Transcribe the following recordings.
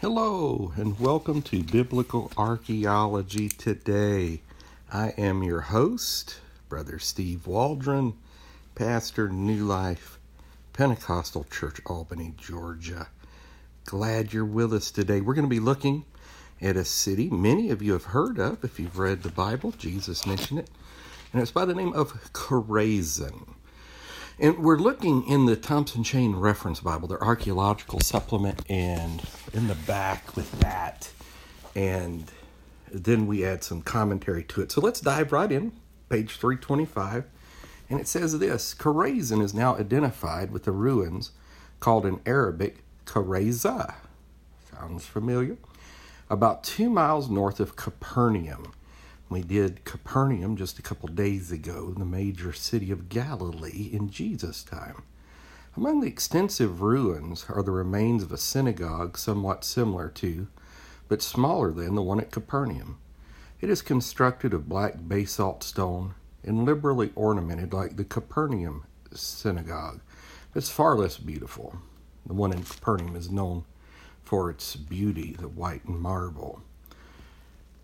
Hello, and welcome to Biblical Archaeology Today. I am your host, Brother Steve Waldron, pastor, New Life Pentecostal Church, Albany, Georgia. Glad you're with us today. We're going to be looking at a city many of you have heard of if you've read the Bible. Jesus mentioned it, and it's by the name of Chorazin. And we're looking in the Thompson Chain Reference Bible, their archaeological supplement, and in the back with that. And then we add some commentary to it. So let's dive right in, page 325. And it says this Chorazin is now identified with the ruins called in Arabic Karaza. Sounds familiar? About two miles north of Capernaum. We did Capernaum just a couple days ago, the major city of Galilee in Jesus' time. Among the extensive ruins are the remains of a synagogue somewhat similar to, but smaller than, the one at Capernaum. It is constructed of black basalt stone and liberally ornamented like the Capernaum synagogue. It's far less beautiful. The one in Capernaum is known for its beauty, the white marble.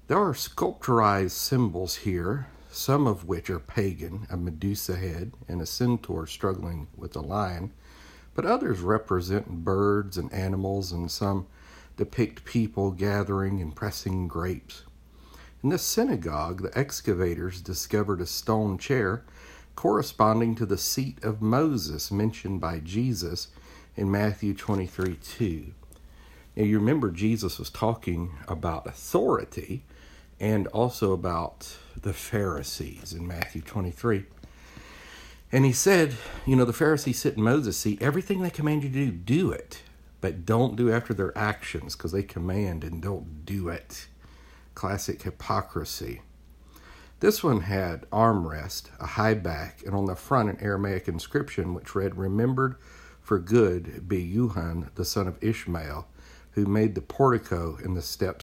There are sculpturized symbols here, some of which are pagan, a Medusa head and a centaur struggling with a lion, but others represent birds and animals, and some depict people gathering and pressing grapes. In this synagogue, the excavators discovered a stone chair corresponding to the seat of Moses mentioned by Jesus in Matthew 23 2. Now, you remember Jesus was talking about authority and also about the Pharisees in Matthew 23. And he said, You know, the Pharisees sit in Moses' seat. Everything they command you to do, do it. But don't do after their actions because they command and don't do it. Classic hypocrisy. This one had armrest, a high back, and on the front an Aramaic inscription which read, Remembered for good be Yuhan, the son of Ishmael, who made the portico and the steps